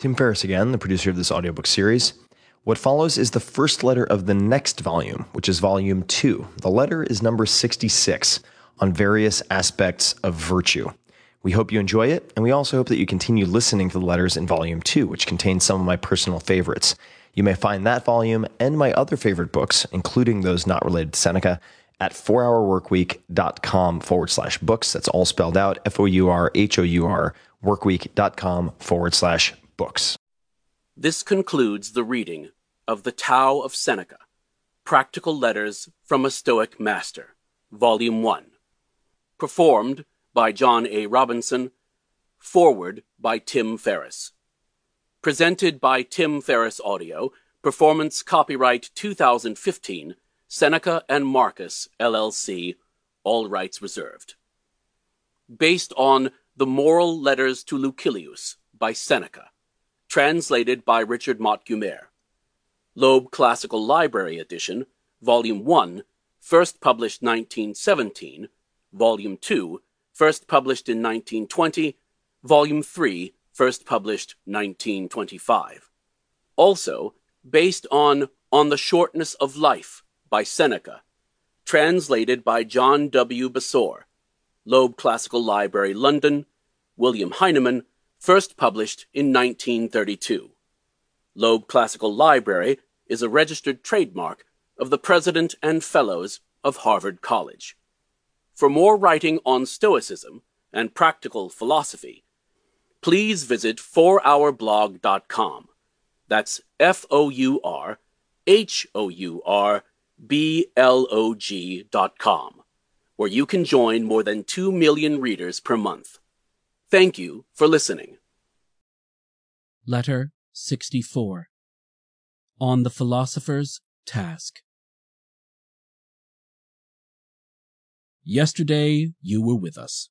Tim Ferriss again, the producer of this audiobook series. What follows is the first letter of the next volume, which is volume two. The letter is number 66 on various aspects of virtue. We hope you enjoy it, and we also hope that you continue listening to the letters in volume two, which contains some of my personal favorites. You may find that volume and my other favorite books, including those not related to Seneca, at 4hourworkweek.com forward slash books. That's all spelled out F O U R H O U R workweek.com forward slash books. This concludes the reading of The Tao of Seneca Practical Letters from a Stoic Master, Volume 1. Performed by John A. Robinson. Foreword by Tim Ferriss. Presented by Tim Ferriss Audio. Performance copyright 2015. Seneca and Marcus, LLC. All rights reserved. Based on The Moral Letters to Lucilius by Seneca. Translated by Richard Mott Gummere. Loeb Classical Library Edition, Volume 1, first published 1917, Volume 2, first published in 1920, Volume 3, first published 1925. Also, based on On the Shortness of Life by Seneca, translated by John W. Basore, Loeb Classical Library, London, William Heinemann, first published in 1932. Loeb Classical Library is a registered trademark of the President and Fellows of Harvard College. For more writing on Stoicism and practical philosophy, please visit 4hourblog.com. That's F O U R H O U R B L O G.com, where you can join more than 2 million readers per month. Thank you for listening. Letter 64 On the Philosopher's Task. Yesterday you were with us.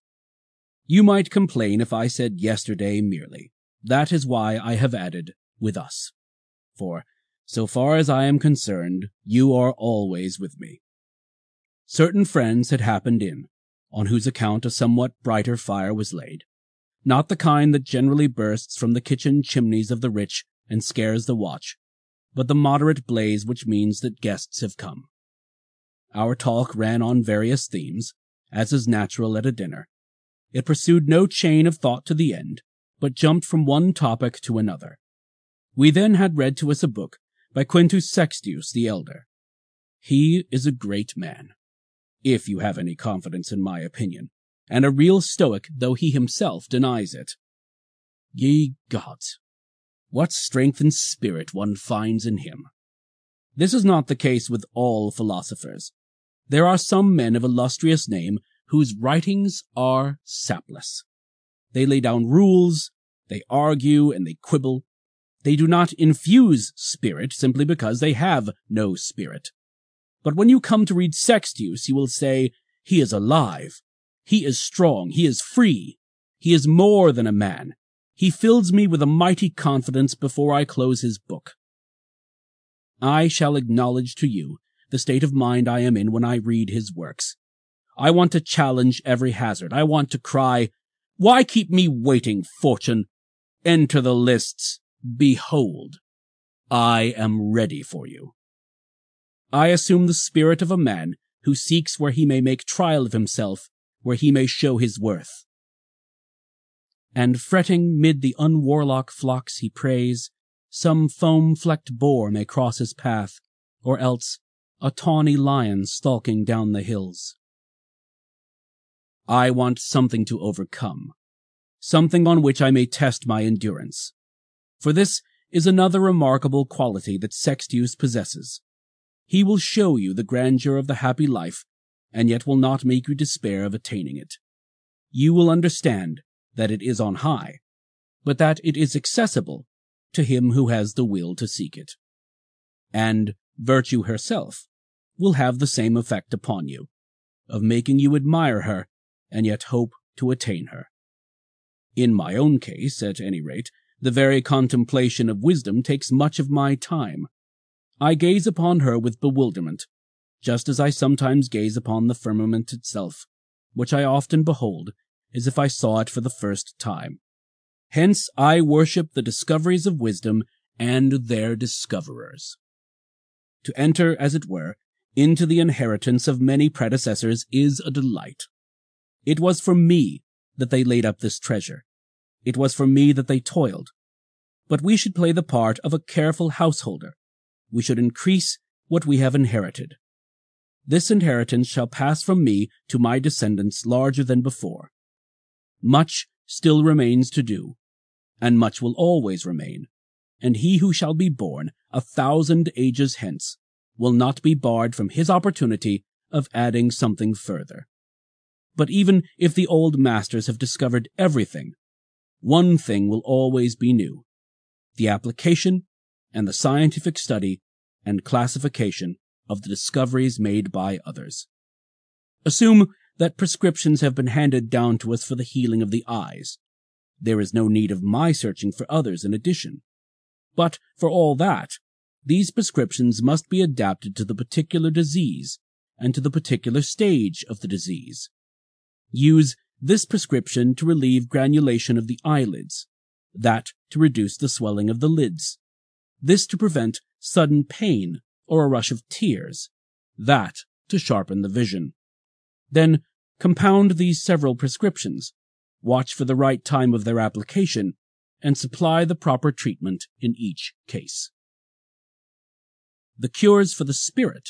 You might complain if I said yesterday merely. That is why I have added with us. For, so far as I am concerned, you are always with me. Certain friends had happened in, on whose account a somewhat brighter fire was laid, not the kind that generally bursts from the kitchen chimneys of the rich and scares the watch, but the moderate blaze which means that guests have come. Our talk ran on various themes, as is natural at a dinner. It pursued no chain of thought to the end, but jumped from one topic to another. We then had read to us a book by Quintus Sextius the Elder. He is a great man, if you have any confidence in my opinion, and a real Stoic, though he himself denies it. Ye gods, what strength and spirit one finds in him! This is not the case with all philosophers. There are some men of illustrious name whose writings are sapless. They lay down rules, they argue, and they quibble. They do not infuse spirit simply because they have no spirit. But when you come to read Sextius, you will say, He is alive. He is strong. He is free. He is more than a man. He fills me with a mighty confidence before I close his book. I shall acknowledge to you the state of mind I am in when I read his works. I want to challenge every hazard. I want to cry, Why keep me waiting, fortune? Enter the lists. Behold, I am ready for you. I assume the spirit of a man who seeks where he may make trial of himself, where he may show his worth. And fretting mid the unwarlock flocks he prays, some foam-flecked boar may cross his path, or else a tawny lion stalking down the hills. I want something to overcome, something on which I may test my endurance. For this is another remarkable quality that Sextius possesses. He will show you the grandeur of the happy life, and yet will not make you despair of attaining it. You will understand that it is on high, but that it is accessible to him who has the will to seek it. And virtue herself will have the same effect upon you, of making you admire her and yet hope to attain her. In my own case, at any rate, the very contemplation of wisdom takes much of my time. I gaze upon her with bewilderment, just as I sometimes gaze upon the firmament itself, which I often behold as if I saw it for the first time. Hence I worship the discoveries of wisdom and their discoverers. To enter, as it were, into the inheritance of many predecessors is a delight. It was for me that they laid up this treasure. It was for me that they toiled. But we should play the part of a careful householder. We should increase what we have inherited. This inheritance shall pass from me to my descendants larger than before. Much still remains to do, and much will always remain, and he who shall be born a thousand ages hence will not be barred from his opportunity of adding something further. But even if the old masters have discovered everything, one thing will always be new the application and the scientific study and classification of the discoveries made by others. Assume that prescriptions have been handed down to us for the healing of the eyes. There is no need of my searching for others in addition. But for all that, these prescriptions must be adapted to the particular disease and to the particular stage of the disease. Use this prescription to relieve granulation of the eyelids, that to reduce the swelling of the lids, this to prevent sudden pain or a rush of tears, that to sharpen the vision. Then compound these several prescriptions, watch for the right time of their application, and supply the proper treatment in each case. The cures for the spirit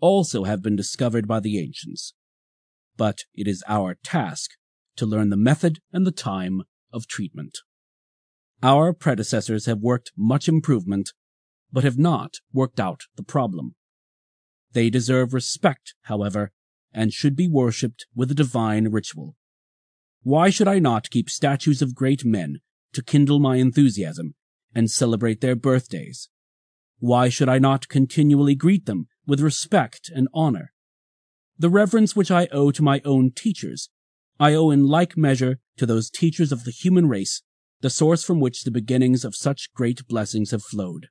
also have been discovered by the ancients, but it is our task to learn the method and the time of treatment. Our predecessors have worked much improvement, but have not worked out the problem. They deserve respect, however, and should be worshipped with a divine ritual. Why should I not keep statues of great men to kindle my enthusiasm and celebrate their birthdays? Why should I not continually greet them with respect and honor? The reverence which I owe to my own teachers, I owe in like measure to those teachers of the human race, the source from which the beginnings of such great blessings have flowed.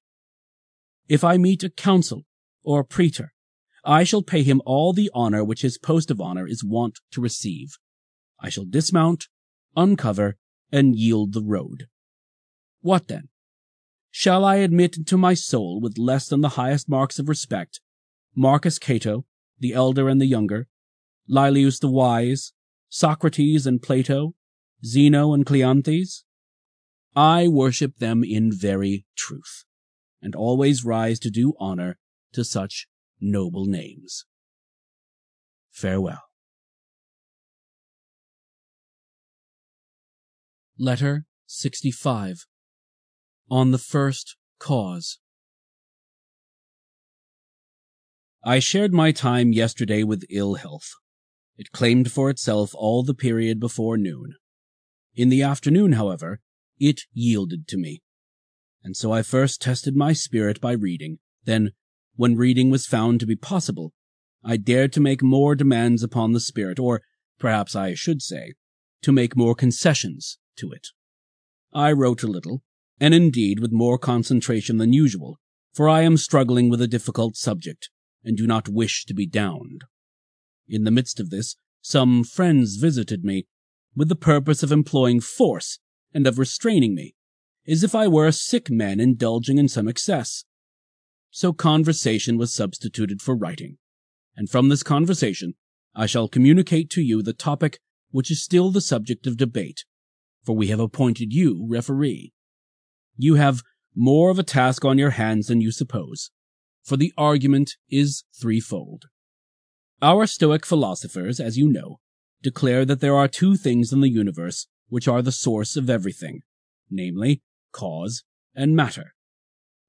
If I meet a consul or a praetor, I shall pay him all the honor which his post of honor is wont to receive. I shall dismount, uncover, and yield the road. What then? Shall I admit into my soul with less than the highest marks of respect Marcus Cato, the elder and the younger, Laelius the wise, Socrates and Plato, Zeno and Cleanthes? I worship them in very truth, and always rise to do honor to such noble names. Farewell. Letter 65 On the First Cause I shared my time yesterday with ill health. It claimed for itself all the period before noon. In the afternoon, however, it yielded to me. And so I first tested my spirit by reading. Then, when reading was found to be possible, I dared to make more demands upon the spirit, or perhaps I should say, to make more concessions to it. I wrote a little, and indeed with more concentration than usual, for I am struggling with a difficult subject, and do not wish to be downed. In the midst of this, some friends visited me, with the purpose of employing force and of restraining me, as if I were a sick man indulging in some excess. So conversation was substituted for writing, and from this conversation I shall communicate to you the topic which is still the subject of debate, for we have appointed you referee. You have more of a task on your hands than you suppose, for the argument is threefold. Our Stoic philosophers, as you know, declare that there are two things in the universe which are the source of everything, namely, cause and matter.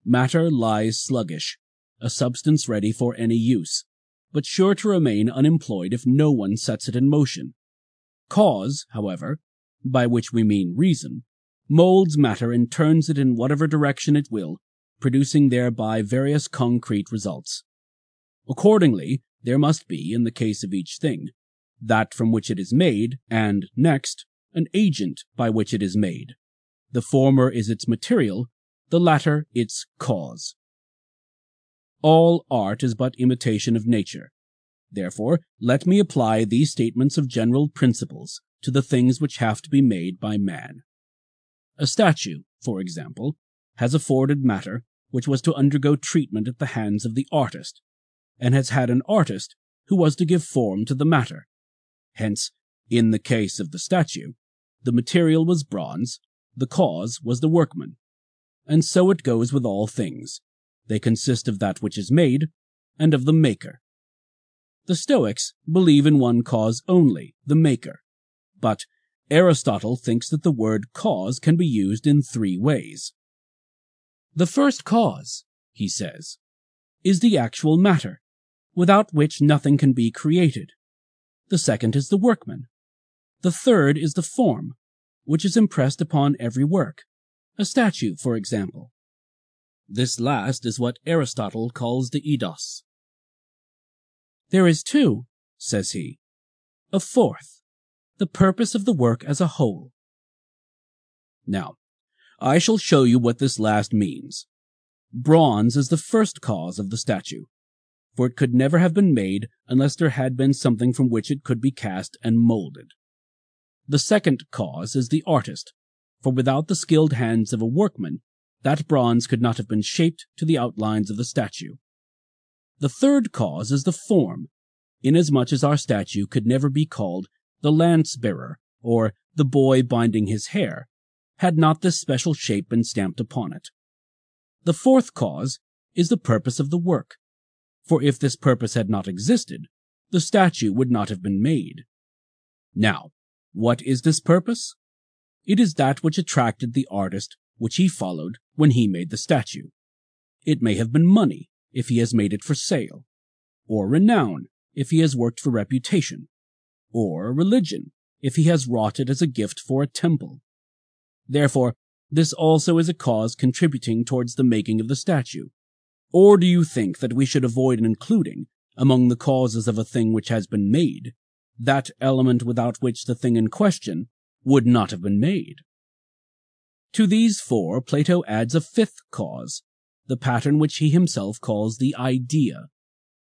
Matter lies sluggish, a substance ready for any use, but sure to remain unemployed if no one sets it in motion. Cause, however, by which we mean reason, molds matter and turns it in whatever direction it will, producing thereby various concrete results. Accordingly, there must be, in the case of each thing, that from which it is made, and, next, an agent by which it is made. The former is its material, the latter its cause. All art is but imitation of nature. Therefore, let me apply these statements of general principles to the things which have to be made by man. A statue, for example, has afforded matter which was to undergo treatment at the hands of the artist, and has had an artist who was to give form to the matter. Hence, in the case of the statue, the material was bronze, the cause was the workman. And so it goes with all things. They consist of that which is made, and of the maker. The Stoics believe in one cause only, the maker. But Aristotle thinks that the word cause can be used in three ways. The first cause, he says, is the actual matter, without which nothing can be created. The second is the workman. The third is the form, which is impressed upon every work, a statue, for example. This last is what Aristotle calls the eidos. There is too, says he, a fourth, the purpose of the work as a whole. Now, I shall show you what this last means. Bronze is the first cause of the statue, for it could never have been made unless there had been something from which it could be cast and molded. The second cause is the artist, for without the skilled hands of a workman, that bronze could not have been shaped to the outlines of the statue. The third cause is the form, inasmuch as our statue could never be called the lance bearer or the boy binding his hair, had not this special shape been stamped upon it. The fourth cause is the purpose of the work, for if this purpose had not existed, the statue would not have been made. Now, what is this purpose? It is that which attracted the artist which he followed when he made the statue. It may have been money, if he has made it for sale, or renown, if he has worked for reputation, or religion, if he has wrought it as a gift for a temple. Therefore, this also is a cause contributing towards the making of the statue. Or do you think that we should avoid including, among the causes of a thing which has been made, that element without which the thing in question would not have been made? To these four, Plato adds a fifth cause, the pattern which he himself calls the idea,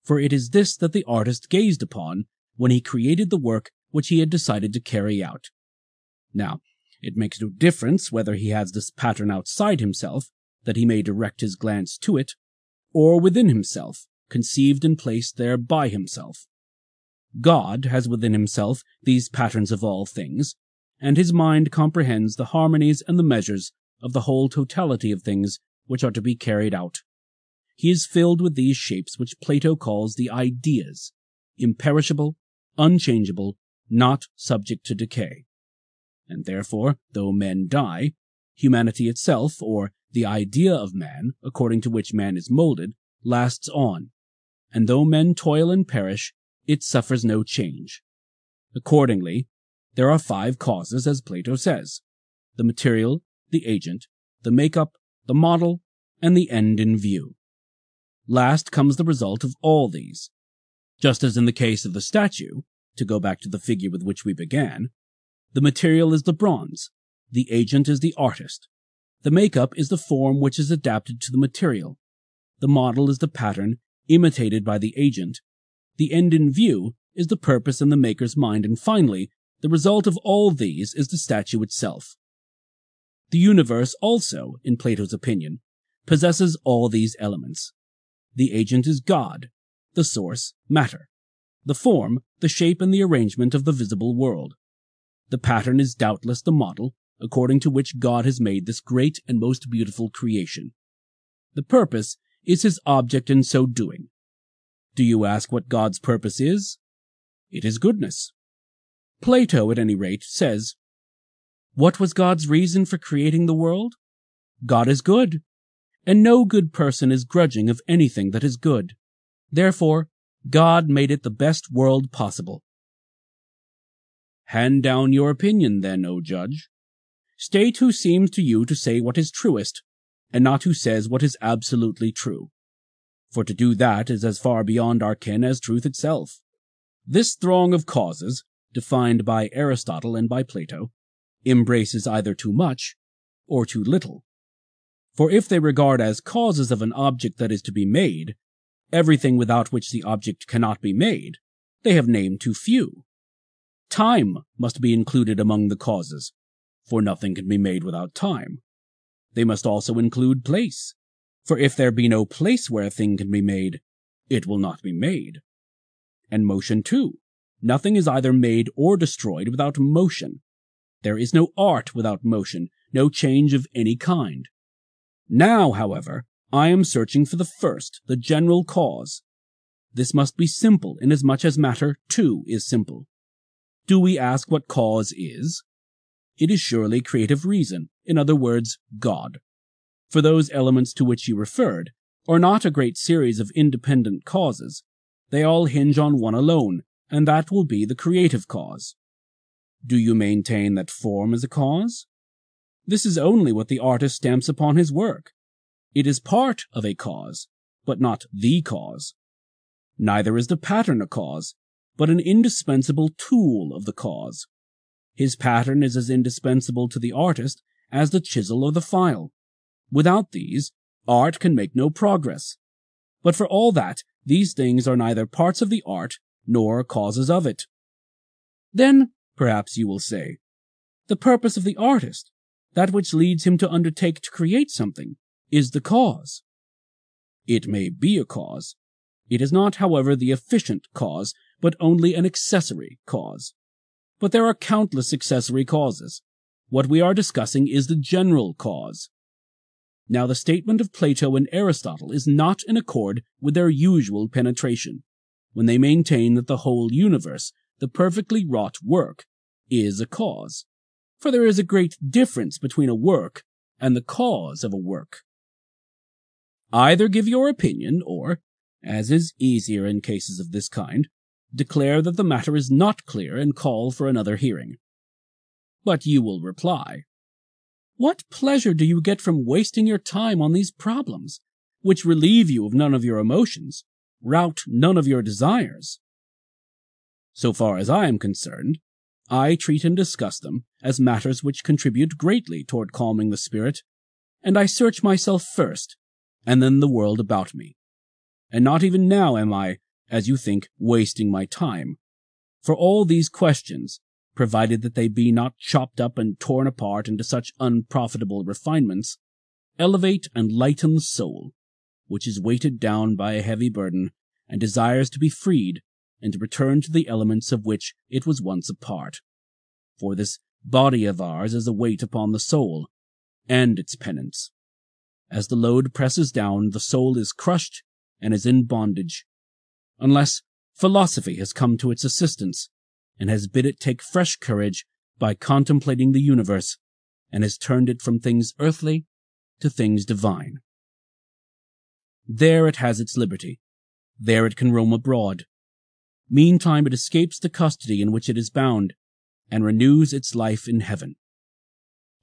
for it is this that the artist gazed upon when he created the work which he had decided to carry out. Now, it makes no difference whether he has this pattern outside himself, that he may direct his glance to it, or within himself, conceived and placed there by himself. God has within himself these patterns of all things, and his mind comprehends the harmonies and the measures of the whole totality of things which are to be carried out. He is filled with these shapes which Plato calls the ideas, imperishable, unchangeable, not subject to decay. And therefore, though men die, humanity itself, or the idea of man, according to which man is molded, lasts on, and though men toil and perish, it suffers no change. Accordingly, there are five causes, as Plato says the material, the agent, the makeup, the model, and the end in view. Last comes the result of all these. Just as in the case of the statue, to go back to the figure with which we began, the material is the bronze, the agent is the artist, the makeup is the form which is adapted to the material, the model is the pattern imitated by the agent, the end in view is the purpose in the maker's mind, and finally, the result of all these is the statue itself. The universe also, in Plato's opinion, possesses all these elements. The agent is God, the source, matter, the form, the shape and the arrangement of the visible world. The pattern is doubtless the model, according to which God has made this great and most beautiful creation. The purpose is his object in so doing. Do you ask what God's purpose is? It is goodness. Plato, at any rate, says, What was God's reason for creating the world? God is good, and no good person is grudging of anything that is good. Therefore, God made it the best world possible. Hand down your opinion, then, O judge. State who seems to you to say what is truest, and not who says what is absolutely true. For to do that is as far beyond our ken as truth itself. This throng of causes, defined by Aristotle and by Plato, embraces either too much or too little. For if they regard as causes of an object that is to be made everything without which the object cannot be made, they have named too few. Time must be included among the causes, for nothing can be made without time. They must also include place, for if there be no place where a thing can be made, it will not be made. And motion too. Nothing is either made or destroyed without motion. There is no art without motion, no change of any kind. Now, however, I am searching for the first, the general cause. This must be simple, inasmuch as matter, too, is simple. Do we ask what cause is? It is surely creative reason, in other words, God. For those elements to which you referred are not a great series of independent causes. They all hinge on one alone, and that will be the creative cause. Do you maintain that form is a cause? This is only what the artist stamps upon his work. It is part of a cause, but not the cause. Neither is the pattern a cause, but an indispensable tool of the cause. His pattern is as indispensable to the artist as the chisel or the file. Without these, art can make no progress. But for all that, these things are neither parts of the art nor causes of it. Then, perhaps you will say, the purpose of the artist, that which leads him to undertake to create something, is the cause. It may be a cause. It is not, however, the efficient cause, but only an accessory cause. But there are countless accessory causes. What we are discussing is the general cause. Now, the statement of Plato and Aristotle is not in accord with their usual penetration, when they maintain that the whole universe, the perfectly wrought work, is a cause. For there is a great difference between a work and the cause of a work. Either give your opinion, or, as is easier in cases of this kind, declare that the matter is not clear and call for another hearing. But you will reply, What pleasure do you get from wasting your time on these problems, which relieve you of none of your emotions, rout none of your desires? So far as I am concerned, I treat and discuss them as matters which contribute greatly toward calming the spirit, and I search myself first, and then the world about me. And not even now am I, as you think, wasting my time. For all these questions, provided that they be not chopped up and torn apart into such unprofitable refinements, elevate and lighten the soul, which is weighted down by a heavy burden, and desires to be freed, and to return to the elements of which it was once a part. For this body of ours is a weight upon the soul, and its penance. As the load presses down, the soul is crushed and is in bondage, unless philosophy has come to its assistance and has bid it take fresh courage by contemplating the universe and has turned it from things earthly to things divine. There it has its liberty. There it can roam abroad. Meantime, it escapes the custody in which it is bound and renews its life in heaven.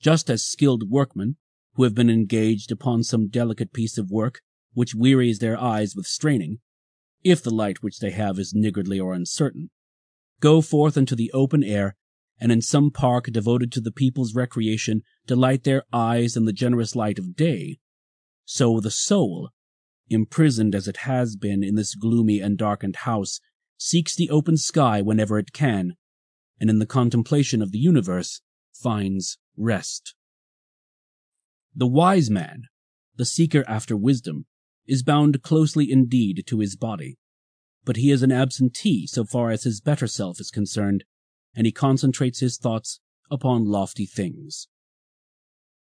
Just as skilled workmen, who have been engaged upon some delicate piece of work which wearies their eyes with straining, if the light which they have is niggardly or uncertain, go forth into the open air, and in some park devoted to the people's recreation delight their eyes in the generous light of day, so the soul, imprisoned as it has been in this gloomy and darkened house, seeks the open sky whenever it can, and in the contemplation of the universe finds rest. The wise man, the seeker after wisdom, is bound closely indeed to his body, but he is an absentee so far as his better self is concerned, and he concentrates his thoughts upon lofty things.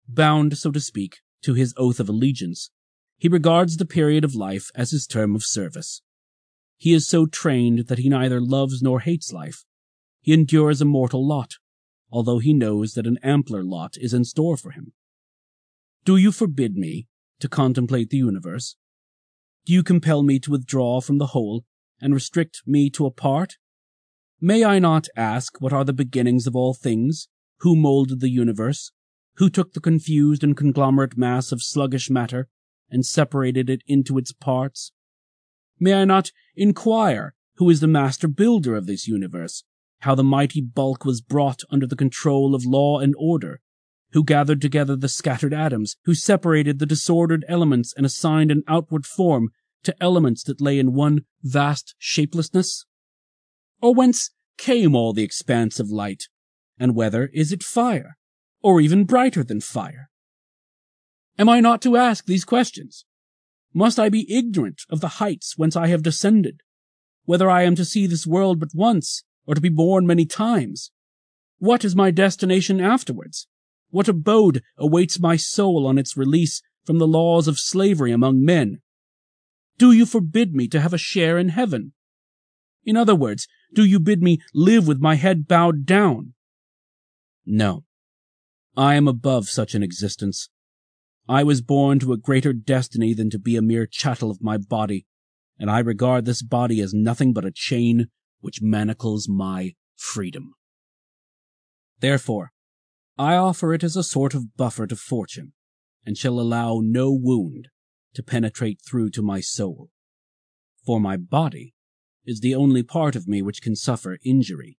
Bound, so to speak, to his oath of allegiance, he regards the period of life as his term of service. He is so trained that he neither loves nor hates life. He endures a mortal lot, although he knows that an ampler lot is in store for him. Do you forbid me to contemplate the universe? Do you compel me to withdraw from the whole and restrict me to a part? May I not ask what are the beginnings of all things? Who molded the universe? Who took the confused and conglomerate mass of sluggish matter and separated it into its parts? May I not inquire who is the master builder of this universe? How the mighty bulk was brought under the control of law and order? who gathered together the scattered atoms, who separated the disordered elements and assigned an outward form to elements that lay in one vast shapelessness? Or whence came all the expanse of light? And whether is it fire, or even brighter than fire? Am I not to ask these questions? Must I be ignorant of the heights whence I have descended? Whether I am to see this world but once, or to be born many times? What is my destination afterwards? What abode awaits my soul on its release from the laws of slavery among men? Do you forbid me to have a share in heaven? In other words, do you bid me live with my head bowed down? No, I am above such an existence. I was born to a greater destiny than to be a mere chattel of my body, and I regard this body as nothing but a chain which manacles my freedom. Therefore, I offer it as a sort of buffer to fortune, and shall allow no wound to penetrate through to my soul. For my body is the only part of me which can suffer injury.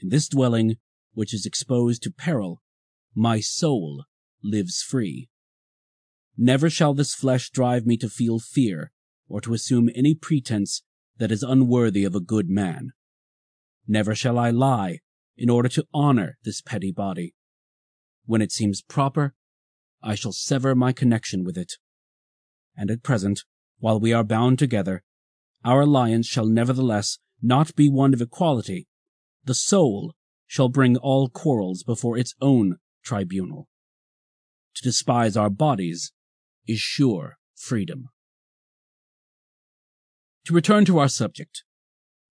In this dwelling, which is exposed to peril, my soul lives free. Never shall this flesh drive me to feel fear or to assume any pretense that is unworthy of a good man. Never shall I lie in order to honor this petty body. When it seems proper, I shall sever my connection with it. And at present, while we are bound together, our alliance shall nevertheless not be one of equality. The soul shall bring all quarrels before its own tribunal. To despise our bodies is sure freedom. To return to our subject,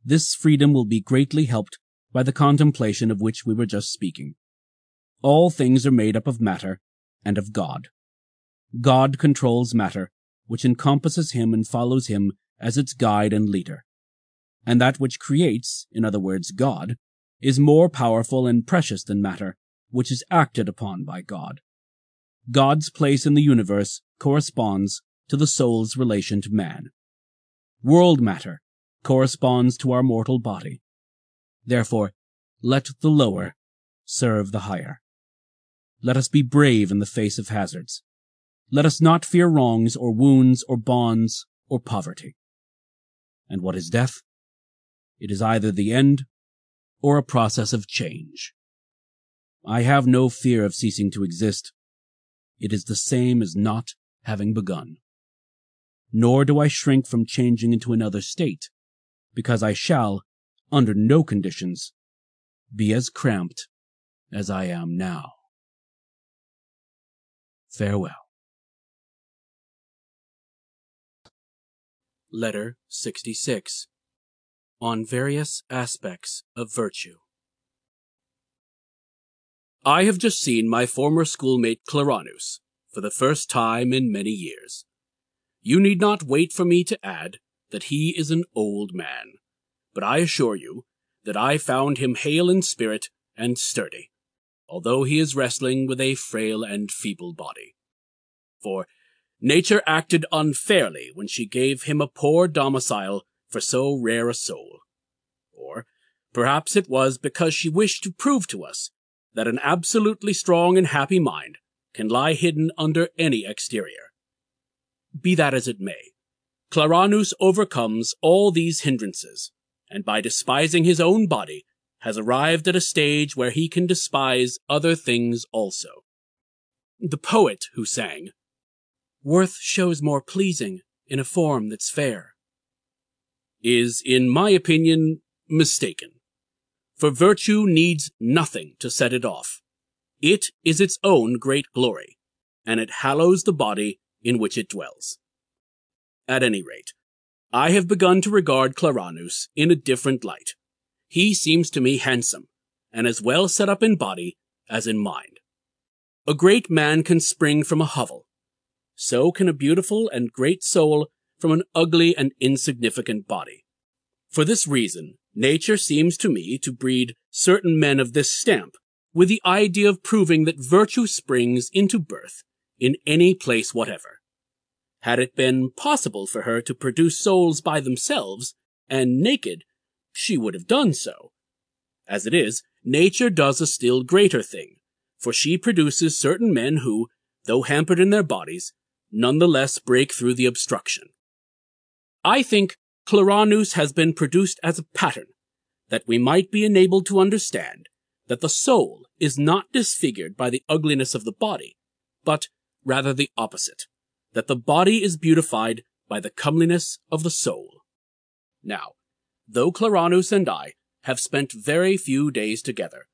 this freedom will be greatly helped by the contemplation of which we were just speaking. All things are made up of matter and of God. God controls matter, which encompasses him and follows him as its guide and leader. And that which creates, in other words, God, is more powerful and precious than matter, which is acted upon by God. God's place in the universe corresponds to the soul's relation to man. World matter corresponds to our mortal body. Therefore, let the lower serve the higher. Let us be brave in the face of hazards. Let us not fear wrongs or wounds or bonds or poverty. And what is death? It is either the end or a process of change. I have no fear of ceasing to exist. It is the same as not having begun. Nor do I shrink from changing into another state, because I shall, under no conditions, be as cramped as I am now. Farewell. Letter 66 On Various Aspects of Virtue. I have just seen my former schoolmate Claranus for the first time in many years. You need not wait for me to add that he is an old man, but I assure you that I found him hale in spirit and sturdy, although he is wrestling with a frail and feeble body. For nature acted unfairly when she gave him a poor domicile for so rare a soul. Or perhaps it was because she wished to prove to us that an absolutely strong and happy mind can lie hidden under any exterior. Be that as it may, Claranus overcomes all these hindrances, and by despising his own body, has arrived at a stage where he can despise other things also. The poet who sang, Worth shows more pleasing in a form that's fair, is, in my opinion, mistaken. For virtue needs nothing to set it off. It is its own great glory, and it hallows the body in which it dwells. At any rate, I have begun to regard Claranus in a different light. He seems to me handsome, and as well set up in body as in mind. A great man can spring from a hovel. So can a beautiful and great soul from an ugly and insignificant body. For this reason, nature seems to me to breed certain men of this stamp with the idea of proving that virtue springs into birth in any place whatever. Had it been possible for her to produce souls by themselves, and naked, she would have done so. As it is, nature does a still greater thing, for she produces certain men who, though hampered in their bodies, nonetheless break through the obstruction. I think Claranus has been produced as a pattern, that we might be enabled to understand that the soul is not disfigured by the ugliness of the body, but rather the opposite, that the body is beautified by the comeliness of the soul. Now, though Claranus and I have spent very few days together,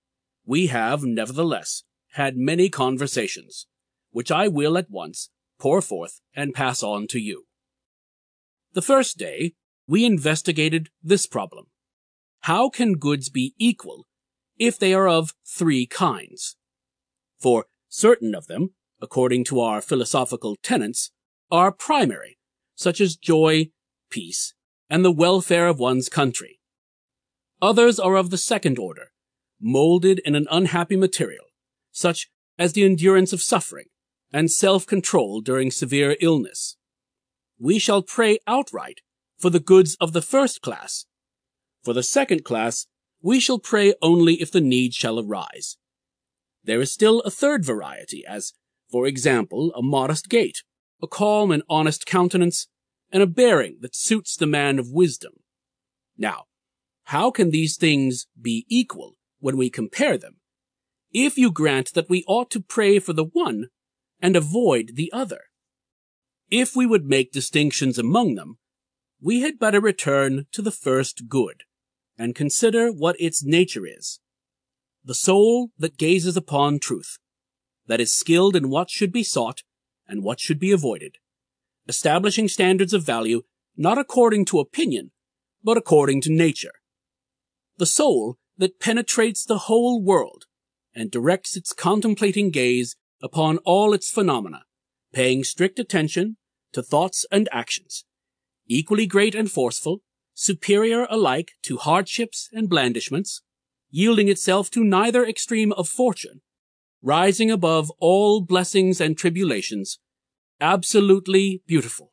we have, nevertheless, had many conversations, which I will at once pour forth and pass on to you. The first day, we investigated this problem. How can goods be equal if they are of three kinds? For certain of them, according to our philosophical tenets, are primary, such as joy, peace, and the welfare of one's country. Others are of the second order, molded in an unhappy material, such as the endurance of suffering and self-control during severe illness. We shall pray outright for the goods of the first class. For the second class, we shall pray only if the need shall arise. There is still a third variety, as, for example, a modest gait, a calm and honest countenance, and a bearing that suits the man of wisdom. Now, how can these things be equal when we compare them? If you grant that we ought to pray for the one and avoid the other. If we would make distinctions among them, we had better return to the first good and consider what its nature is. The soul that gazes upon truth, that is skilled in what should be sought and what should be avoided, establishing standards of value not according to opinion, but according to nature. The soul that penetrates the whole world and directs its contemplating gaze upon all its phenomena, paying strict attention to thoughts and actions, equally great and forceful, superior alike to hardships and blandishments, yielding itself to neither extreme of fortune, rising above all blessings and tribulations, absolutely beautiful,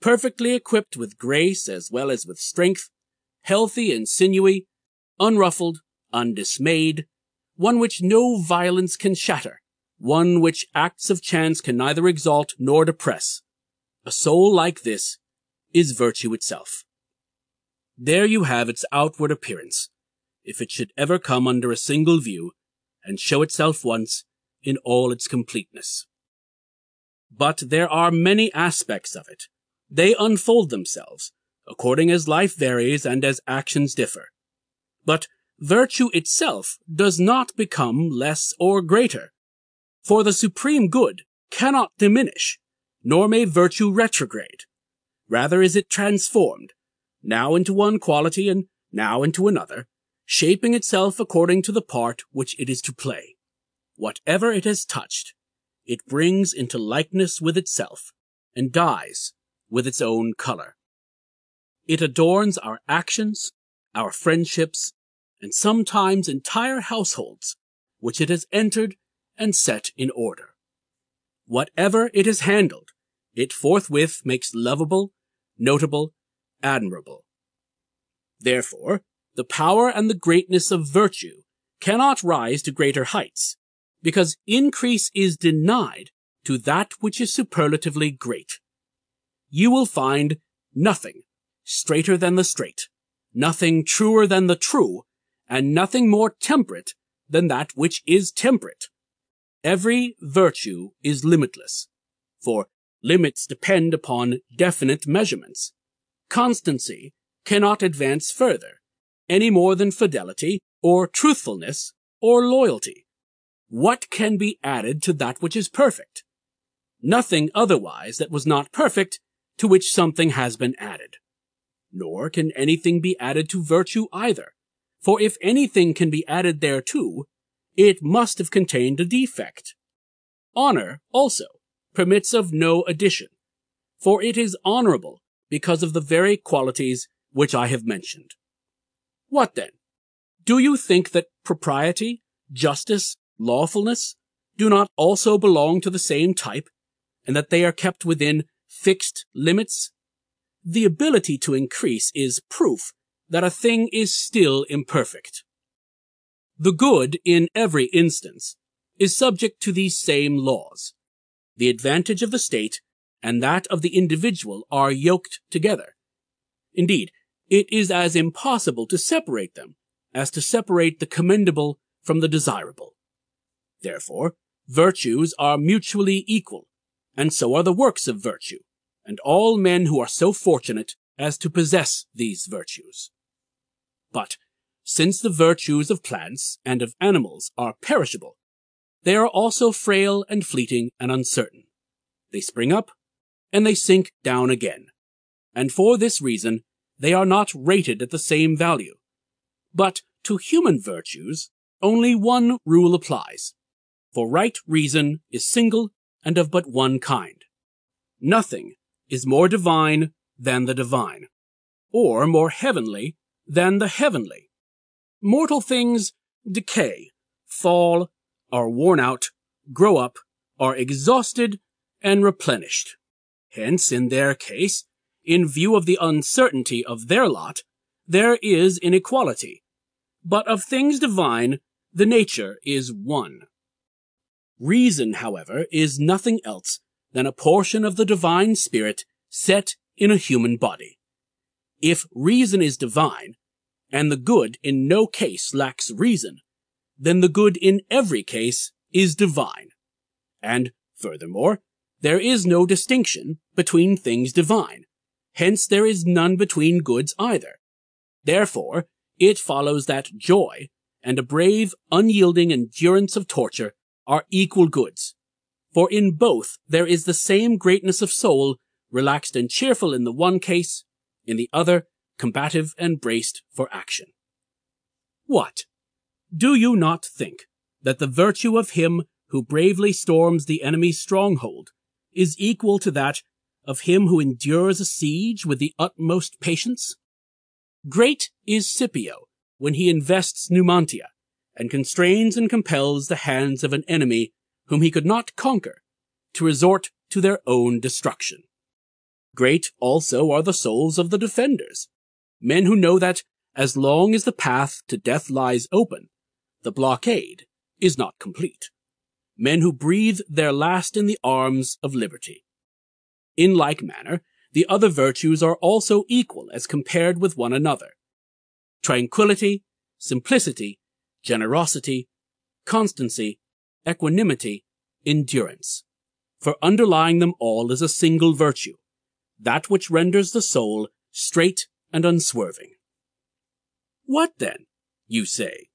perfectly equipped with grace as well as with strength, healthy and sinewy, unruffled, undismayed, one which no violence can shatter, one which acts of chance can neither exalt nor depress. A soul like this is virtue itself. There you have its outward appearance, if it should ever come under a single view and show itself once in all its completeness. But there are many aspects of it. They unfold themselves, according as life varies and as actions differ. But virtue itself does not become less or greater. For the supreme good cannot diminish, nor may virtue retrograde. Rather is it transformed, now into one quality and now into another, shaping itself according to the part which it is to play. Whatever it has touched, it brings into likeness with itself, and dyes with its own color. It adorns our actions, our friendships, and sometimes entire households, which it has entered and set in order. Whatever it has handled, it forthwith makes lovable, notable, admirable. Therefore, the power and the greatness of virtue cannot rise to greater heights, because increase is denied to that which is superlatively great. You will find nothing straighter than the straight, nothing truer than the true, and nothing more temperate than that which is temperate. Every virtue is limitless, for limits depend upon definite measurements. Constancy cannot advance further, any more than fidelity, or truthfulness, or loyalty. What can be added to that which is perfect? Nothing otherwise that was not perfect to which something has been added. Nor can anything be added to virtue either, for if anything can be added thereto, it must have contained a defect. Honor, also, permits of no addition, for it is honorable because of the very qualities which I have mentioned. What then? Do you think that propriety, justice, lawfulness do not also belong to the same type, and that they are kept within fixed limits? The ability to increase is proof that a thing is still imperfect. The good, in every instance, is subject to these same laws. The advantage of the state and that of the individual are yoked together. Indeed, it is as impossible to separate them as to separate the commendable from the desirable. Therefore, virtues are mutually equal, and so are the works of virtue, and all men who are so fortunate as to possess these virtues. But since the virtues of plants and of animals are perishable, they are also frail and fleeting and uncertain. They spring up, and they sink down again. And for this reason, they are not rated at the same value. But to human virtues, only one rule applies. For right reason is single and of but one kind. Nothing is more divine than the divine, or more heavenly than the heavenly. Mortal things decay, fall, are worn out, grow up, are exhausted, and replenished. Hence, in their case, in view of the uncertainty of their lot, there is inequality. But of things divine, the nature is one. Reason, however, is nothing else than a portion of the divine spirit set in a human body. If reason is divine, and the good in no case lacks reason, then the good in every case is divine. And, furthermore, there is no distinction between things divine. Hence there is none between goods either. Therefore, it follows that joy and a brave, unyielding endurance of torture are equal goods. For in both there is the same greatness of soul, relaxed and cheerful in the one case, in the other, combative and braced for action. What? Do you not think that the virtue of him who bravely storms the enemy's stronghold is equal to that of him who endures a siege with the utmost patience? Great is Scipio when he invests Numantia and constrains and compels the hands of an enemy whom he could not conquer to resort to their own destruction. Great also are the souls of the defenders, men who know that as long as the path to death lies open, the blockade is not complete. Men who breathe their last in the arms of liberty. In like manner, the other virtues are also equal as compared with one another. Tranquility, simplicity, generosity, constancy, equanimity, endurance. For underlying them all is a single virtue, that which renders the soul straight and unswerving. What then, you say?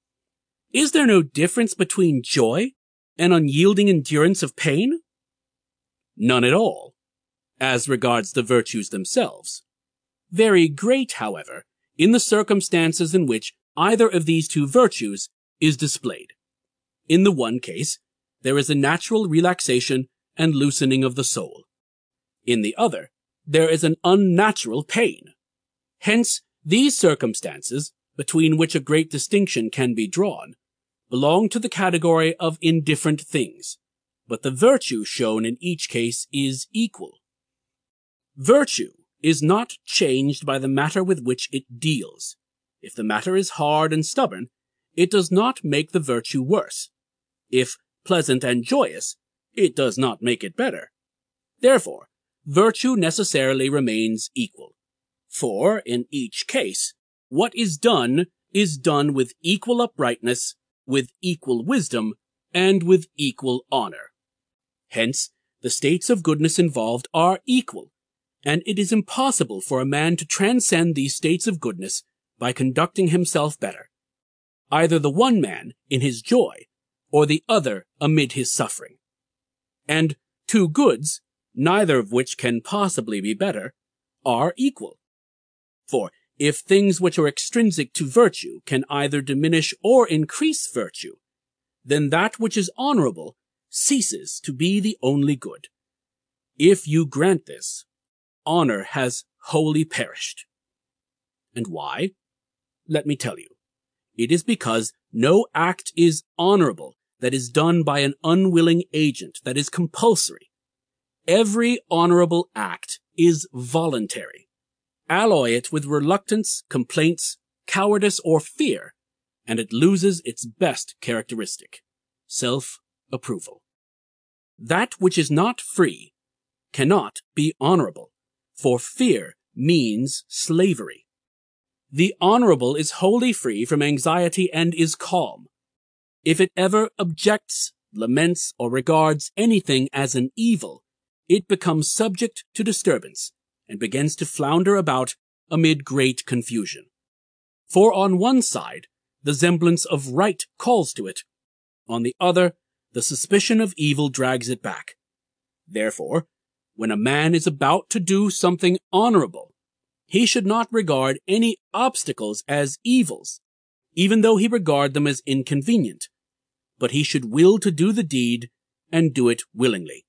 Is there no difference between joy and unyielding endurance of pain? None at all, as regards the virtues themselves. Very great, however, in the circumstances in which either of these two virtues is displayed. In the one case, there is a natural relaxation and loosening of the soul. In the other, there is an unnatural pain. Hence, these circumstances between which a great distinction can be drawn, belong to the category of indifferent things, but the virtue shown in each case is equal. Virtue is not changed by the matter with which it deals. If the matter is hard and stubborn, it does not make the virtue worse. If pleasant and joyous, it does not make it better. Therefore, virtue necessarily remains equal. For, in each case, what is done is done with equal uprightness, with equal wisdom, and with equal honor. Hence, the states of goodness involved are equal, and it is impossible for a man to transcend these states of goodness by conducting himself better. Either the one man in his joy, or the other amid his suffering. And two goods, neither of which can possibly be better, are equal. For if things which are extrinsic to virtue can either diminish or increase virtue, then that which is honorable ceases to be the only good. If you grant this, honor has wholly perished. And why? Let me tell you. It is because no act is honorable that is done by an unwilling agent that is compulsory. Every honorable act is voluntary alloy it with reluctance, complaints, cowardice, or fear, and it loses its best characteristic, self-approval. That which is not free cannot be honorable, for fear means slavery. The honorable is wholly free from anxiety and is calm. If it ever objects, laments, or regards anything as an evil, it becomes subject to disturbance and begins to flounder about amid great confusion. For on one side, the semblance of right calls to it. On the other, the suspicion of evil drags it back. Therefore, when a man is about to do something honorable, he should not regard any obstacles as evils, even though he regard them as inconvenient, but he should will to do the deed and do it willingly.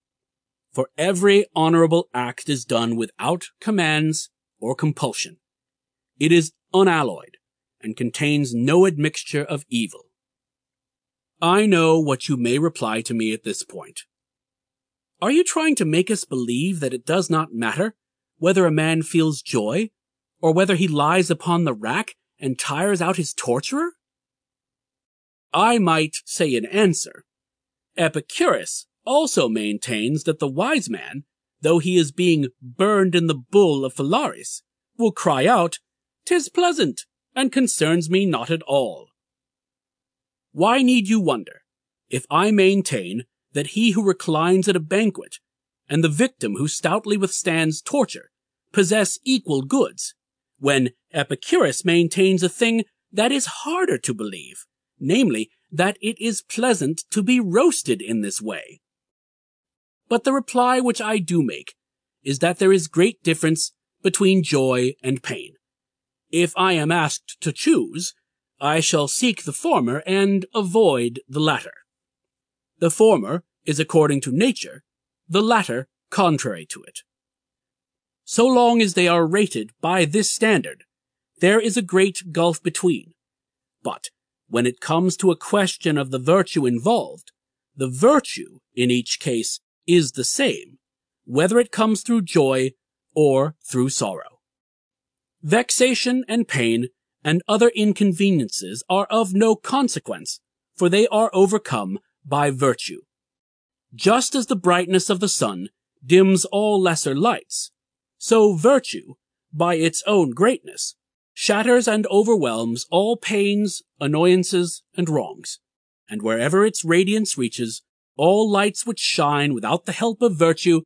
For every honorable act is done without commands or compulsion. It is unalloyed and contains no admixture of evil. I know what you may reply to me at this point. Are you trying to make us believe that it does not matter whether a man feels joy or whether he lies upon the rack and tires out his torturer? I might say in answer, Epicurus also maintains that the wise man, though he is being burned in the bull of Phalaris, will cry out, "'Tis pleasant, and concerns me not at all." Why need you wonder if I maintain that he who reclines at a banquet and the victim who stoutly withstands torture possess equal goods, when Epicurus maintains a thing that is harder to believe, namely, that it is pleasant to be roasted in this way. But the reply which I do make is that there is great difference between joy and pain. If I am asked to choose, I shall seek the former and avoid the latter. The former is according to nature, the latter contrary to it. So long as they are rated by this standard, there is a great gulf between. But when it comes to a question of the virtue involved, the virtue, in each case, is the same, whether it comes through joy or through sorrow. Vexation and pain and other inconveniences are of no consequence, for they are overcome by virtue. Just as the brightness of the sun dims all lesser lights, so virtue, by its own greatness, shatters and overwhelms all pains, annoyances, and wrongs, and wherever its radiance reaches, all lights which shine without the help of virtue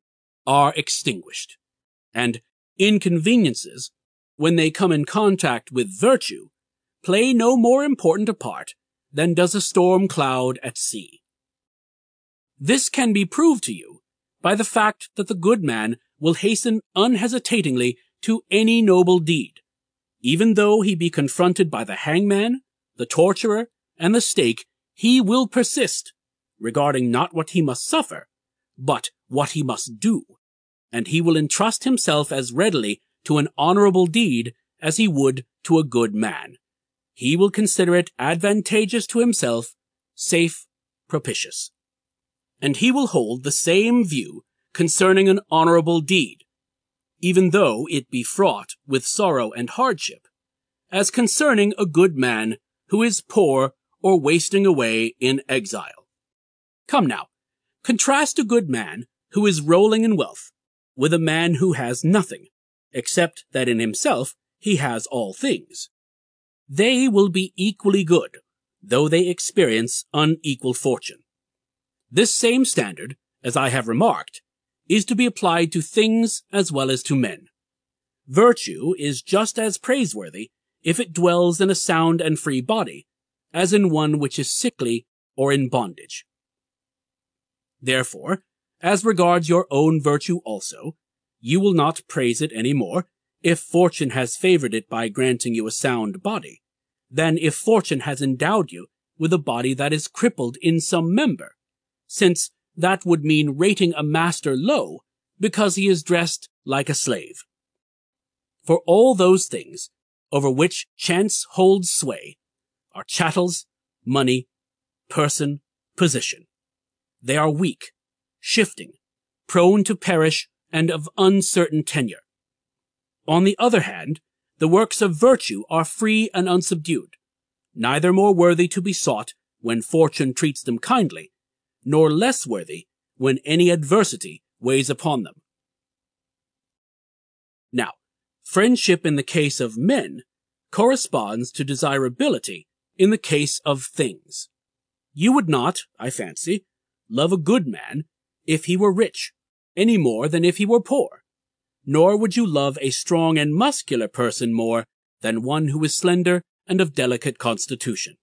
are extinguished, and inconveniences, when they come in contact with virtue, play no more important a part than does a storm cloud at sea. This can be proved to you by the fact that the good man will hasten unhesitatingly to any noble deed, even though he be confronted by the hangman, the torturer, and the stake, he will persist regarding not what he must suffer, but what he must do, and he will entrust himself as readily to an honorable deed as he would to a good man. He will consider it advantageous to himself, safe, propitious. And he will hold the same view concerning an honorable deed, even though it be fraught with sorrow and hardship, as concerning a good man who is poor or wasting away in exile. Come now, contrast a good man who is rolling in wealth with a man who has nothing, except that in himself he has all things. They will be equally good, though they experience unequal fortune. This same standard, as I have remarked, is to be applied to things as well as to men. Virtue is just as praiseworthy if it dwells in a sound and free body, as in one which is sickly or in bondage. Therefore, as regards your own virtue also, you will not praise it any more if fortune has favored it by granting you a sound body, than if fortune has endowed you with a body that is crippled in some member, since that would mean rating a master low because he is dressed like a slave. For all those things over which chance holds sway are chattels, money, person, position. They are weak, shifting, prone to perish, and of uncertain tenure. On the other hand, the works of virtue are free and unsubdued, neither more worthy to be sought when fortune treats them kindly, nor less worthy when any adversity weighs upon them. Now, friendship in the case of men corresponds to desirability in the case of things. You would not, I fancy, love a good man if he were rich, any more than if he were poor, nor would you love a strong and muscular person more than one who is slender and of delicate constitution.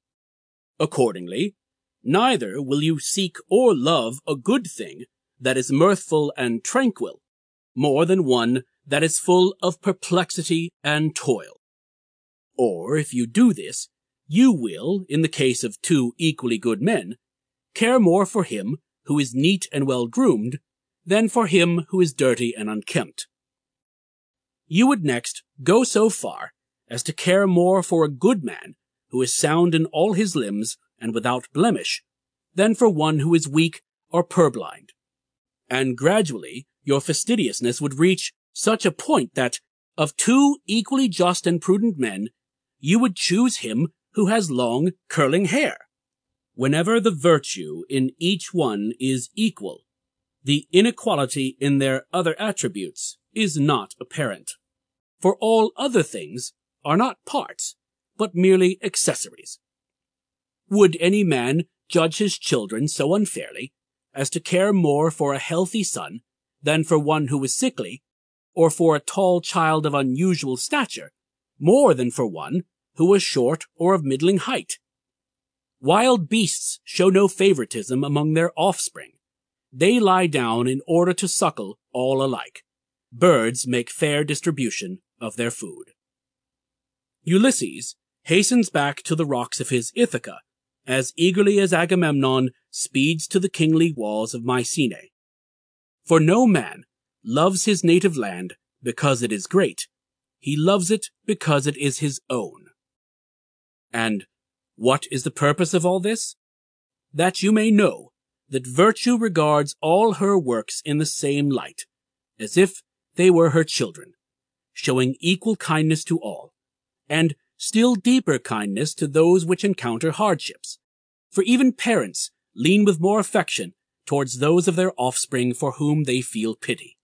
Accordingly, neither will you seek or love a good thing that is mirthful and tranquil, more than one that is full of perplexity and toil. Or, if you do this, you will, in the case of two equally good men, care more for him who is neat and well groomed than for him who is dirty and unkempt. You would next go so far as to care more for a good man who is sound in all his limbs and without blemish than for one who is weak or purblind. And gradually your fastidiousness would reach such a point that of two equally just and prudent men, you would choose him who has long curling hair. Whenever the virtue in each one is equal, the inequality in their other attributes is not apparent. For all other things are not parts, but merely accessories. Would any man judge his children so unfairly as to care more for a healthy son than for one who is sickly, or for a tall child of unusual stature, more than for one who was short or of middling height? Wild beasts show no favoritism among their offspring. They lie down in order to suckle all alike. Birds make fair distribution of their food. Ulysses hastens back to the rocks of his Ithaca as eagerly as Agamemnon speeds to the kingly walls of Mycenae. For no man loves his native land because it is great. He loves it because it is his own. And what is the purpose of all this? That you may know that virtue regards all her works in the same light, as if they were her children, showing equal kindness to all, and still deeper kindness to those which encounter hardships. For even parents lean with more affection towards those of their offspring for whom they feel pity.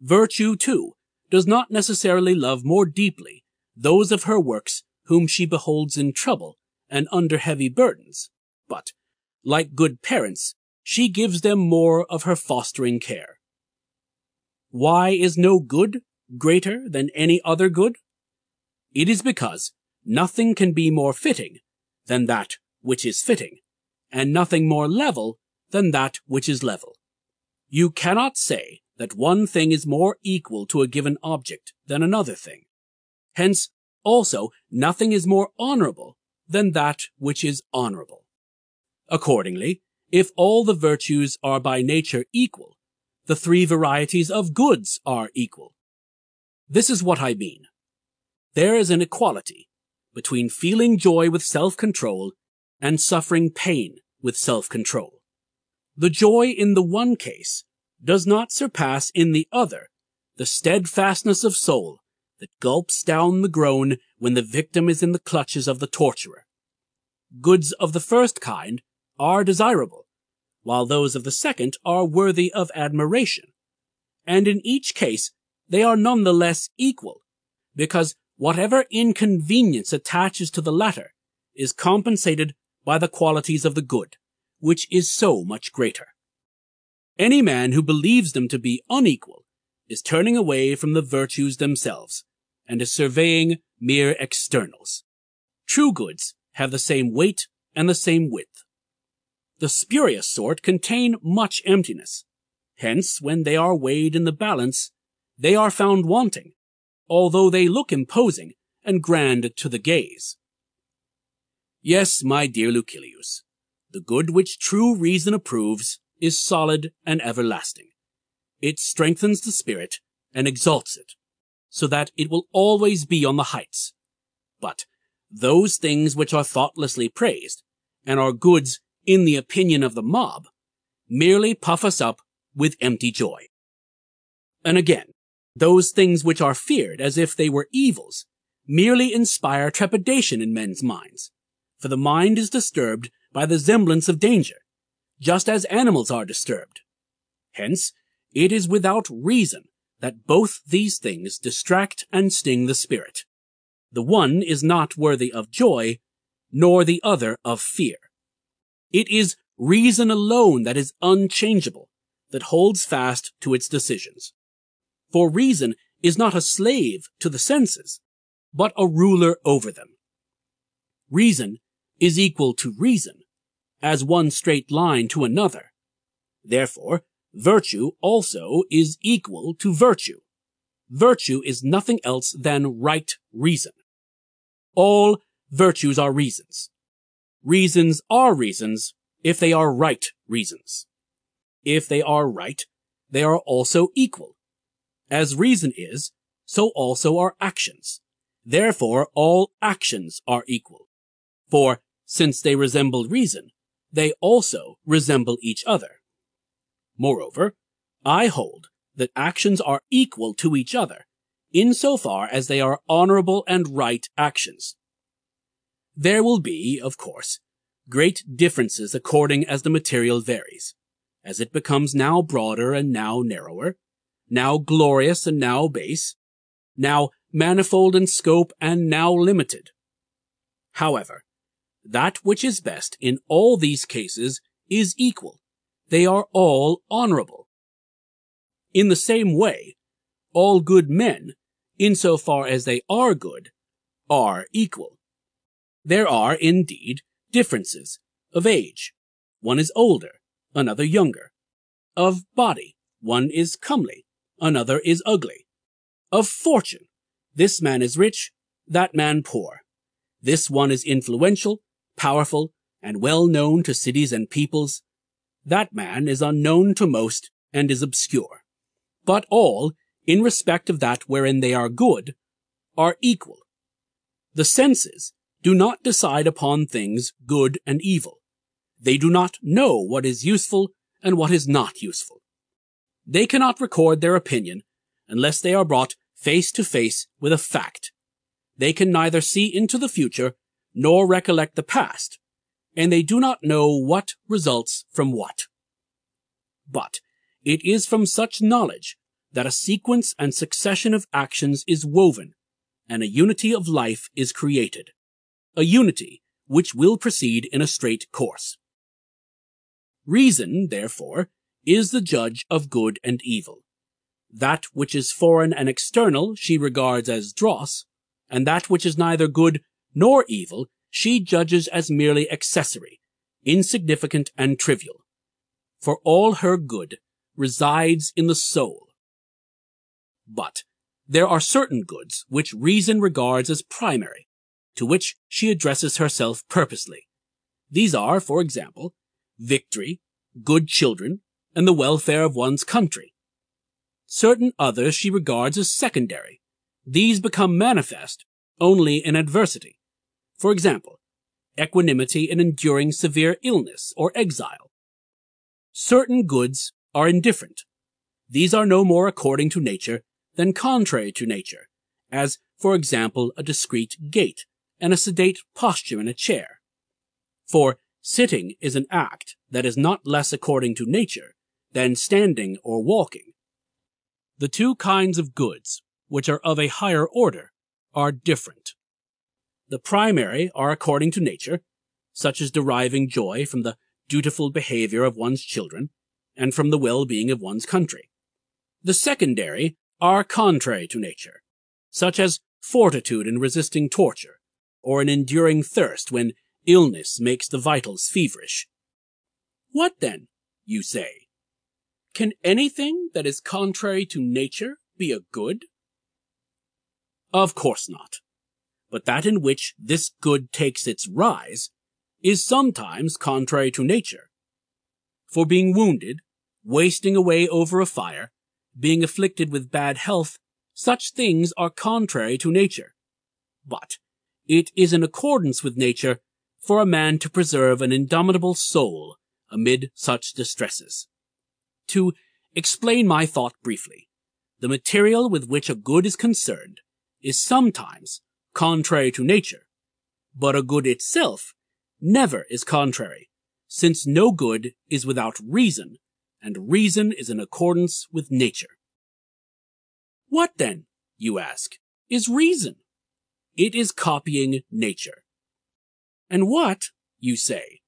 Virtue, too, does not necessarily love more deeply those of her works whom she beholds in trouble and under heavy burdens, but, like good parents, she gives them more of her fostering care. Why is no good greater than any other good? It is because nothing can be more fitting than that which is fitting, and nothing more level than that which is level. You cannot say that one thing is more equal to a given object than another thing. Hence, also, nothing is more honorable than that which is honorable. Accordingly, if all the virtues are by nature equal, the three varieties of goods are equal. This is what I mean. There is an equality between feeling joy with self-control and suffering pain with self-control. The joy in the one case does not surpass in the other the steadfastness of soul that gulps down the groan when the victim is in the clutches of the torturer. Goods of the first kind are desirable, while those of the second are worthy of admiration. And in each case, they are none the less equal, because whatever inconvenience attaches to the latter is compensated by the qualities of the good which is so much greater. Any man who believes them to be unequal is turning away from the virtues themselves and is surveying mere externals. True goods have the same weight and the same width. The spurious sort contain much emptiness. Hence, when they are weighed in the balance, they are found wanting, although they look imposing and grand to the gaze. Yes, my dear Lucilius, the good which true reason approves is solid and everlasting. It strengthens the spirit and exalts it, so that it will always be on the heights. But those things which are thoughtlessly praised, and are goods in the opinion of the mob, merely puff us up with empty joy. And again, those things which are feared as if they were evils, merely inspire trepidation in men's minds, for the mind is disturbed by the semblance of danger, just as animals are disturbed. Hence, it is without reason that both these things distract and sting the spirit. The one is not worthy of joy, nor the other of fear. It is reason alone that is unchangeable, that holds fast to its decisions. For reason is not a slave to the senses, but a ruler over them. Reason is equal to reason, as one straight line to another. Therefore, virtue also is equal to virtue. Virtue is nothing else than right reason. All virtues are reasons. Reasons are reasons if they are right reasons. If they are right, they are also equal. As reason is, so also are actions. Therefore, all actions are equal. For, since they resemble reason, they also resemble each other. Moreover, I hold that actions are equal to each other, insofar as they are honorable and right actions. There will be, of course, great differences according as the material varies, as it becomes now broader and now narrower, now glorious and now base, now manifold in scope and now limited. However, that which is best in all these cases is equal. They are all honorable. In the same way, all good men, insofar as they are good, are equal. There are, indeed, differences of age. One is older, another younger. Of body, one is comely, another is ugly. Of fortune, this man is rich, that man poor. This one is influential, powerful, and well known to cities and peoples. That man is unknown to most and is obscure. But all, in respect of that wherein they are good, are equal. The senses do not decide upon things good and evil. They do not know what is useful and what is not useful. They cannot record their opinion unless they are brought face to face with a fact. They can neither see into the future nor recollect the past, and they do not know what results from what. But it is from such knowledge that a sequence and succession of actions is woven, and a unity of life is created a unity which will proceed in a straight course. Reason, therefore, is the judge of good and evil. That which is foreign and external she regards as dross, and that which is neither good nor evil she judges as merely accessory, insignificant and trivial. For all her good resides in the soul. But there are certain goods which reason regards as primary, to which she addresses herself purposely. These are, for example, victory, good children, and the welfare of one's country. Certain others she regards as secondary. These become manifest only in adversity. For example, equanimity in enduring severe illness or exile. Certain goods are indifferent. These are no more according to nature than contrary to nature, as, for example, a discreet gait and a sedate posture in a chair. For sitting is an act that is not less according to nature than standing or walking. The two kinds of goods, which are of a higher order, are different. The primary are according to nature, such as deriving joy from the dutiful behavior of one's children and from the well-being of one's country. The secondary are contrary to nature, such as fortitude in resisting torture, or an enduring thirst when illness makes the vitals feverish. What then, you say? Can anything that is contrary to nature be a good? Of course not. But that in which this good takes its rise is sometimes contrary to nature. For being wounded, wasting away over a fire, being afflicted with bad health, such things are contrary to nature. But it is in accordance with nature for a man to preserve an indomitable soul amid such distresses. To explain my thought briefly, the material with which a good is concerned is sometimes contrary to nature, but a good itself never is contrary, since no good is without reason, and reason is in accordance with nature. What then, you ask, is reason? It is copying nature. And what, you say,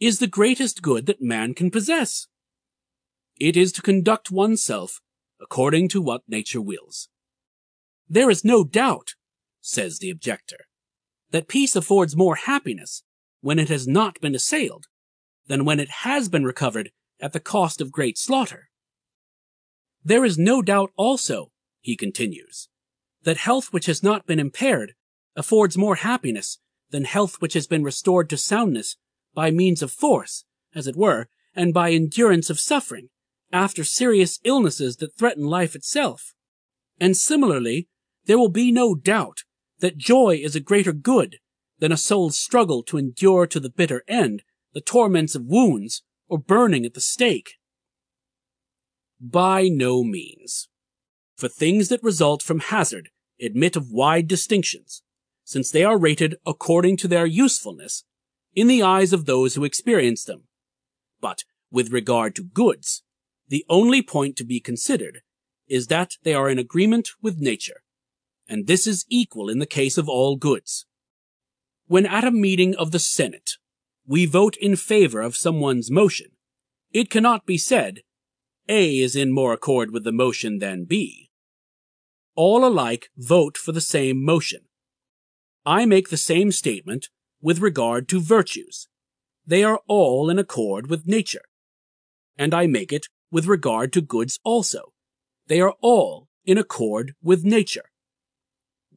is the greatest good that man can possess. It is to conduct oneself according to what nature wills. There is no doubt, says the objector, that peace affords more happiness when it has not been assailed than when it has been recovered at the cost of great slaughter. There is no doubt also, he continues, that health which has not been impaired affords more happiness than health which has been restored to soundness by means of force, as it were, and by endurance of suffering, after serious illnesses that threaten life itself. And similarly, there will be no doubt that joy is a greater good than a soul's struggle to endure to the bitter end the torments of wounds or burning at the stake. By no means. For things that result from hazard admit of wide distinctions, since they are rated according to their usefulness in the eyes of those who experience them. But with regard to goods, the only point to be considered is that they are in agreement with nature, and this is equal in the case of all goods. When at a meeting of the Senate, we vote in favor of someone's motion, it cannot be said, A is in more accord with the motion than B. All alike vote for the same motion. I make the same statement with regard to virtues. They are all in accord with nature. And I make it with regard to goods also. They are all in accord with nature.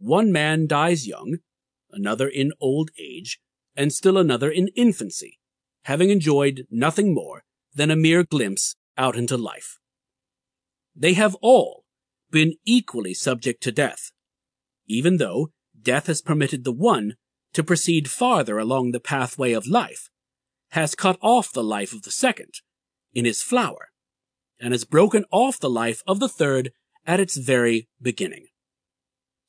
One man dies young, another in old age, and still another in infancy, having enjoyed nothing more than a mere glimpse out into life. They have all been equally subject to death, even though death has permitted the one to proceed farther along the pathway of life, has cut off the life of the second in his flower, and has broken off the life of the third at its very beginning.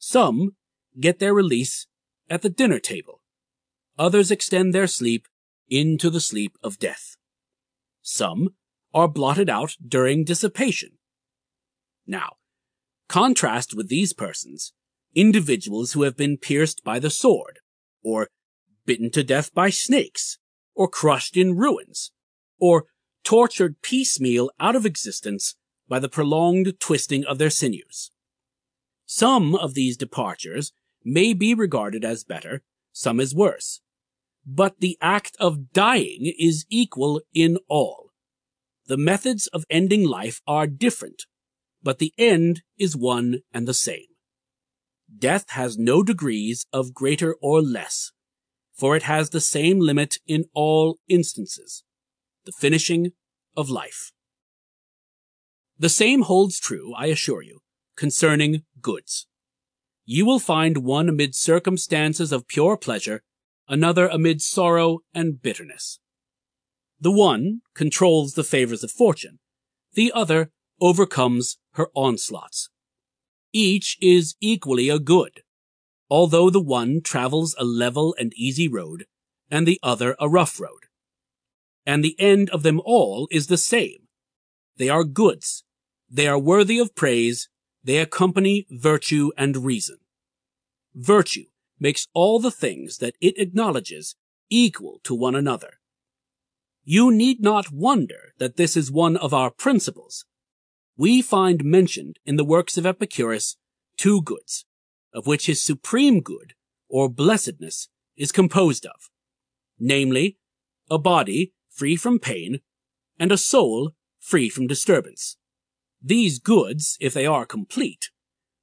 Some get their release at the dinner table. Others extend their sleep into the sleep of death. Some are blotted out during dissipation. Now, contrast with these persons individuals who have been pierced by the sword, or bitten to death by snakes, or crushed in ruins, or tortured piecemeal out of existence by the prolonged twisting of their sinews. Some of these departures may be regarded as better, some as worse. But the act of dying is equal in all. The methods of ending life are different, but the end is one and the same. Death has no degrees of greater or less, for it has the same limit in all instances, the finishing of life. The same holds true, I assure you, concerning goods. You will find one amid circumstances of pure pleasure, another amid sorrow and bitterness. The one controls the favors of fortune, the other overcomes her onslaughts. Each is equally a good, although the one travels a level and easy road, and the other a rough road. And the end of them all is the same. They are goods. They are worthy of praise. They accompany virtue and reason. Virtue makes all the things that it acknowledges equal to one another. You need not wonder that this is one of our principles, we find mentioned in the works of Epicurus two goods, of which his supreme good, or blessedness, is composed of, namely, a body free from pain, and a soul free from disturbance. These goods, if they are complete,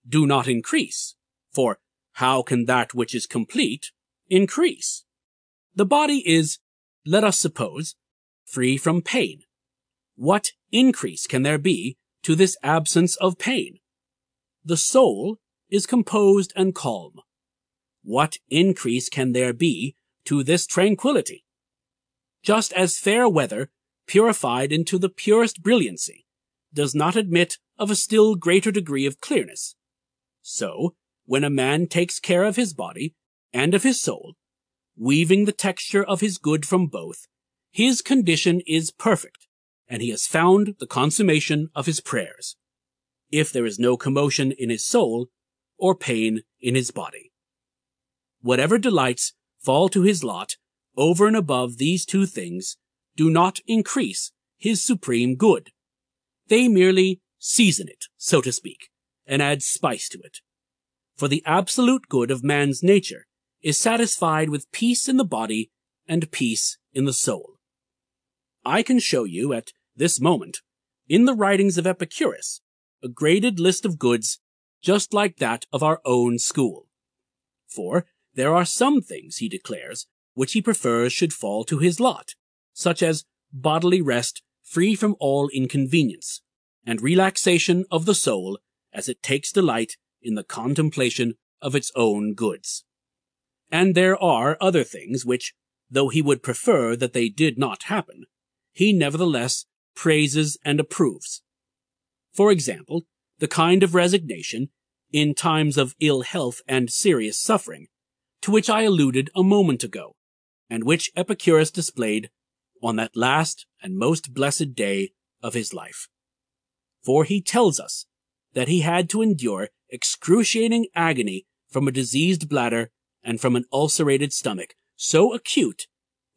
do not increase, for how can that which is complete increase? The body is, let us suppose, free from pain. What increase can there be to this absence of pain. The soul is composed and calm. What increase can there be to this tranquility? Just as fair weather, purified into the purest brilliancy, does not admit of a still greater degree of clearness, so, when a man takes care of his body and of his soul, weaving the texture of his good from both, his condition is perfect, and he has found the consummation of his prayers, if there is no commotion in his soul or pain in his body. Whatever delights fall to his lot over and above these two things, do not increase his supreme good. They merely season it, so to speak, and add spice to it. For the absolute good of man's nature is satisfied with peace in the body and peace in the soul. I can show you at this moment, in the writings of Epicurus, a graded list of goods just like that of our own school. For there are some things, he declares, which he prefers should fall to his lot, such as bodily rest free from all inconvenience, and relaxation of the soul as it takes delight in the contemplation of its own goods. And there are other things which, though he would prefer that they did not happen, he nevertheless praises and approves. For example, the kind of resignation, in times of ill health and serious suffering, to which I alluded a moment ago, and which Epicurus displayed on that last and most blessed day of his life. For he tells us that he had to endure excruciating agony from a diseased bladder and from an ulcerated stomach so acute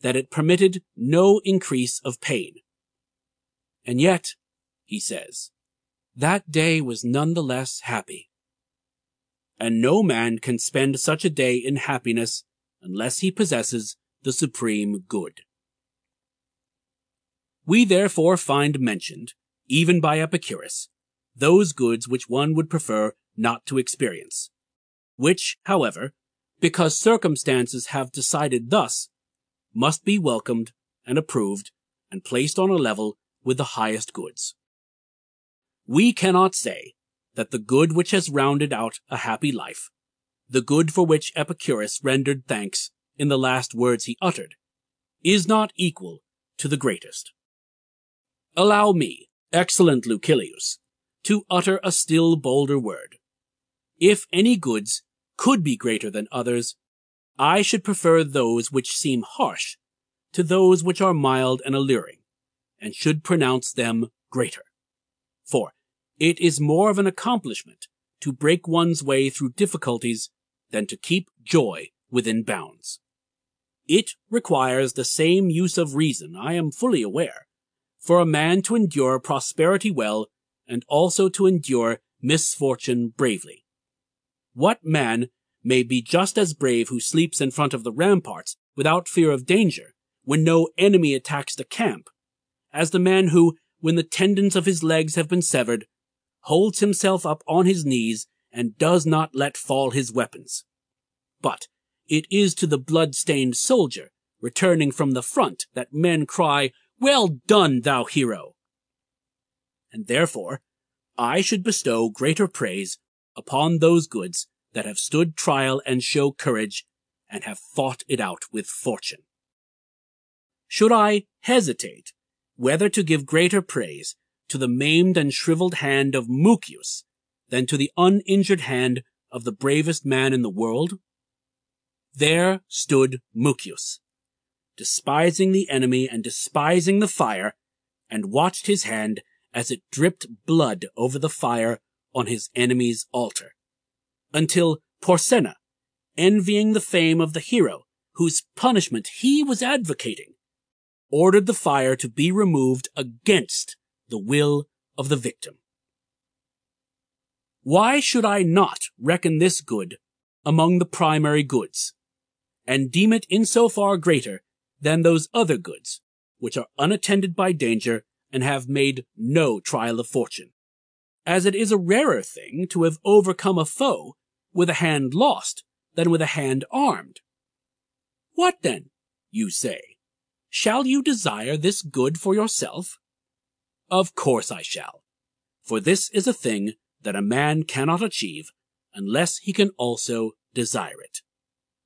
that it permitted no increase of pain. And yet, he says, that day was none the less happy. And no man can spend such a day in happiness unless he possesses the supreme good. We therefore find mentioned, even by Epicurus, those goods which one would prefer not to experience, which, however, because circumstances have decided thus, must be welcomed and approved and placed on a level with the highest goods. We cannot say that the good which has rounded out a happy life, the good for which Epicurus rendered thanks in the last words he uttered, is not equal to the greatest. Allow me, excellent Lucilius, to utter a still bolder word. If any goods could be greater than others, I should prefer those which seem harsh to those which are mild and alluring, and should pronounce them greater. For it is more of an accomplishment to break one's way through difficulties than to keep joy within bounds. It requires the same use of reason, I am fully aware, for a man to endure prosperity well and also to endure misfortune bravely. What man may be just as brave who sleeps in front of the ramparts without fear of danger when no enemy attacks the camp, as the man who, when the tendons of his legs have been severed, holds himself up on his knees and does not let fall his weapons. But it is to the blood-stained soldier returning from the front that men cry, well done, thou hero! And therefore, I should bestow greater praise upon those goods that have stood trial and show courage and have fought it out with fortune. Should I hesitate whether to give greater praise to the maimed and shriveled hand of Mucius than to the uninjured hand of the bravest man in the world? There stood Mucius, despising the enemy and despising the fire, and watched his hand as it dripped blood over the fire on his enemy's altar, until Porsenna, envying the fame of the hero whose punishment he was advocating, ordered the fire to be removed against the will of the victim. Why should I not reckon this good among the primary goods, and deem it in so far greater than those other goods, which are unattended by danger and have made no trial of fortune, as it is a rarer thing to have overcome a foe with a hand lost than with a hand armed. What then, you say? Shall you desire this good for yourself? Of course I shall, for this is a thing that a man cannot achieve unless he can also desire it.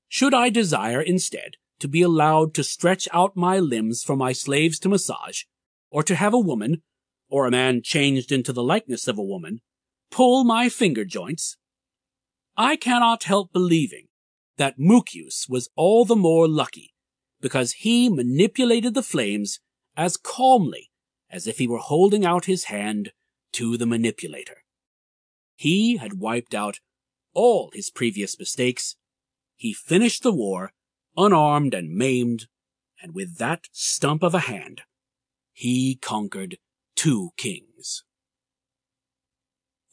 Should I desire instead to be allowed to stretch out my limbs for my slaves to massage, or to have a woman, or a man changed into the likeness of a woman, pull my finger joints, I cannot help believing that Mucius was all the more lucky because he manipulated the flames as calmly as if he were holding out his hand to the manipulator. He had wiped out all his previous mistakes. He finished the war unarmed and maimed and with that stump of a hand, he conquered two kings.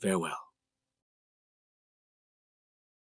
Farewell.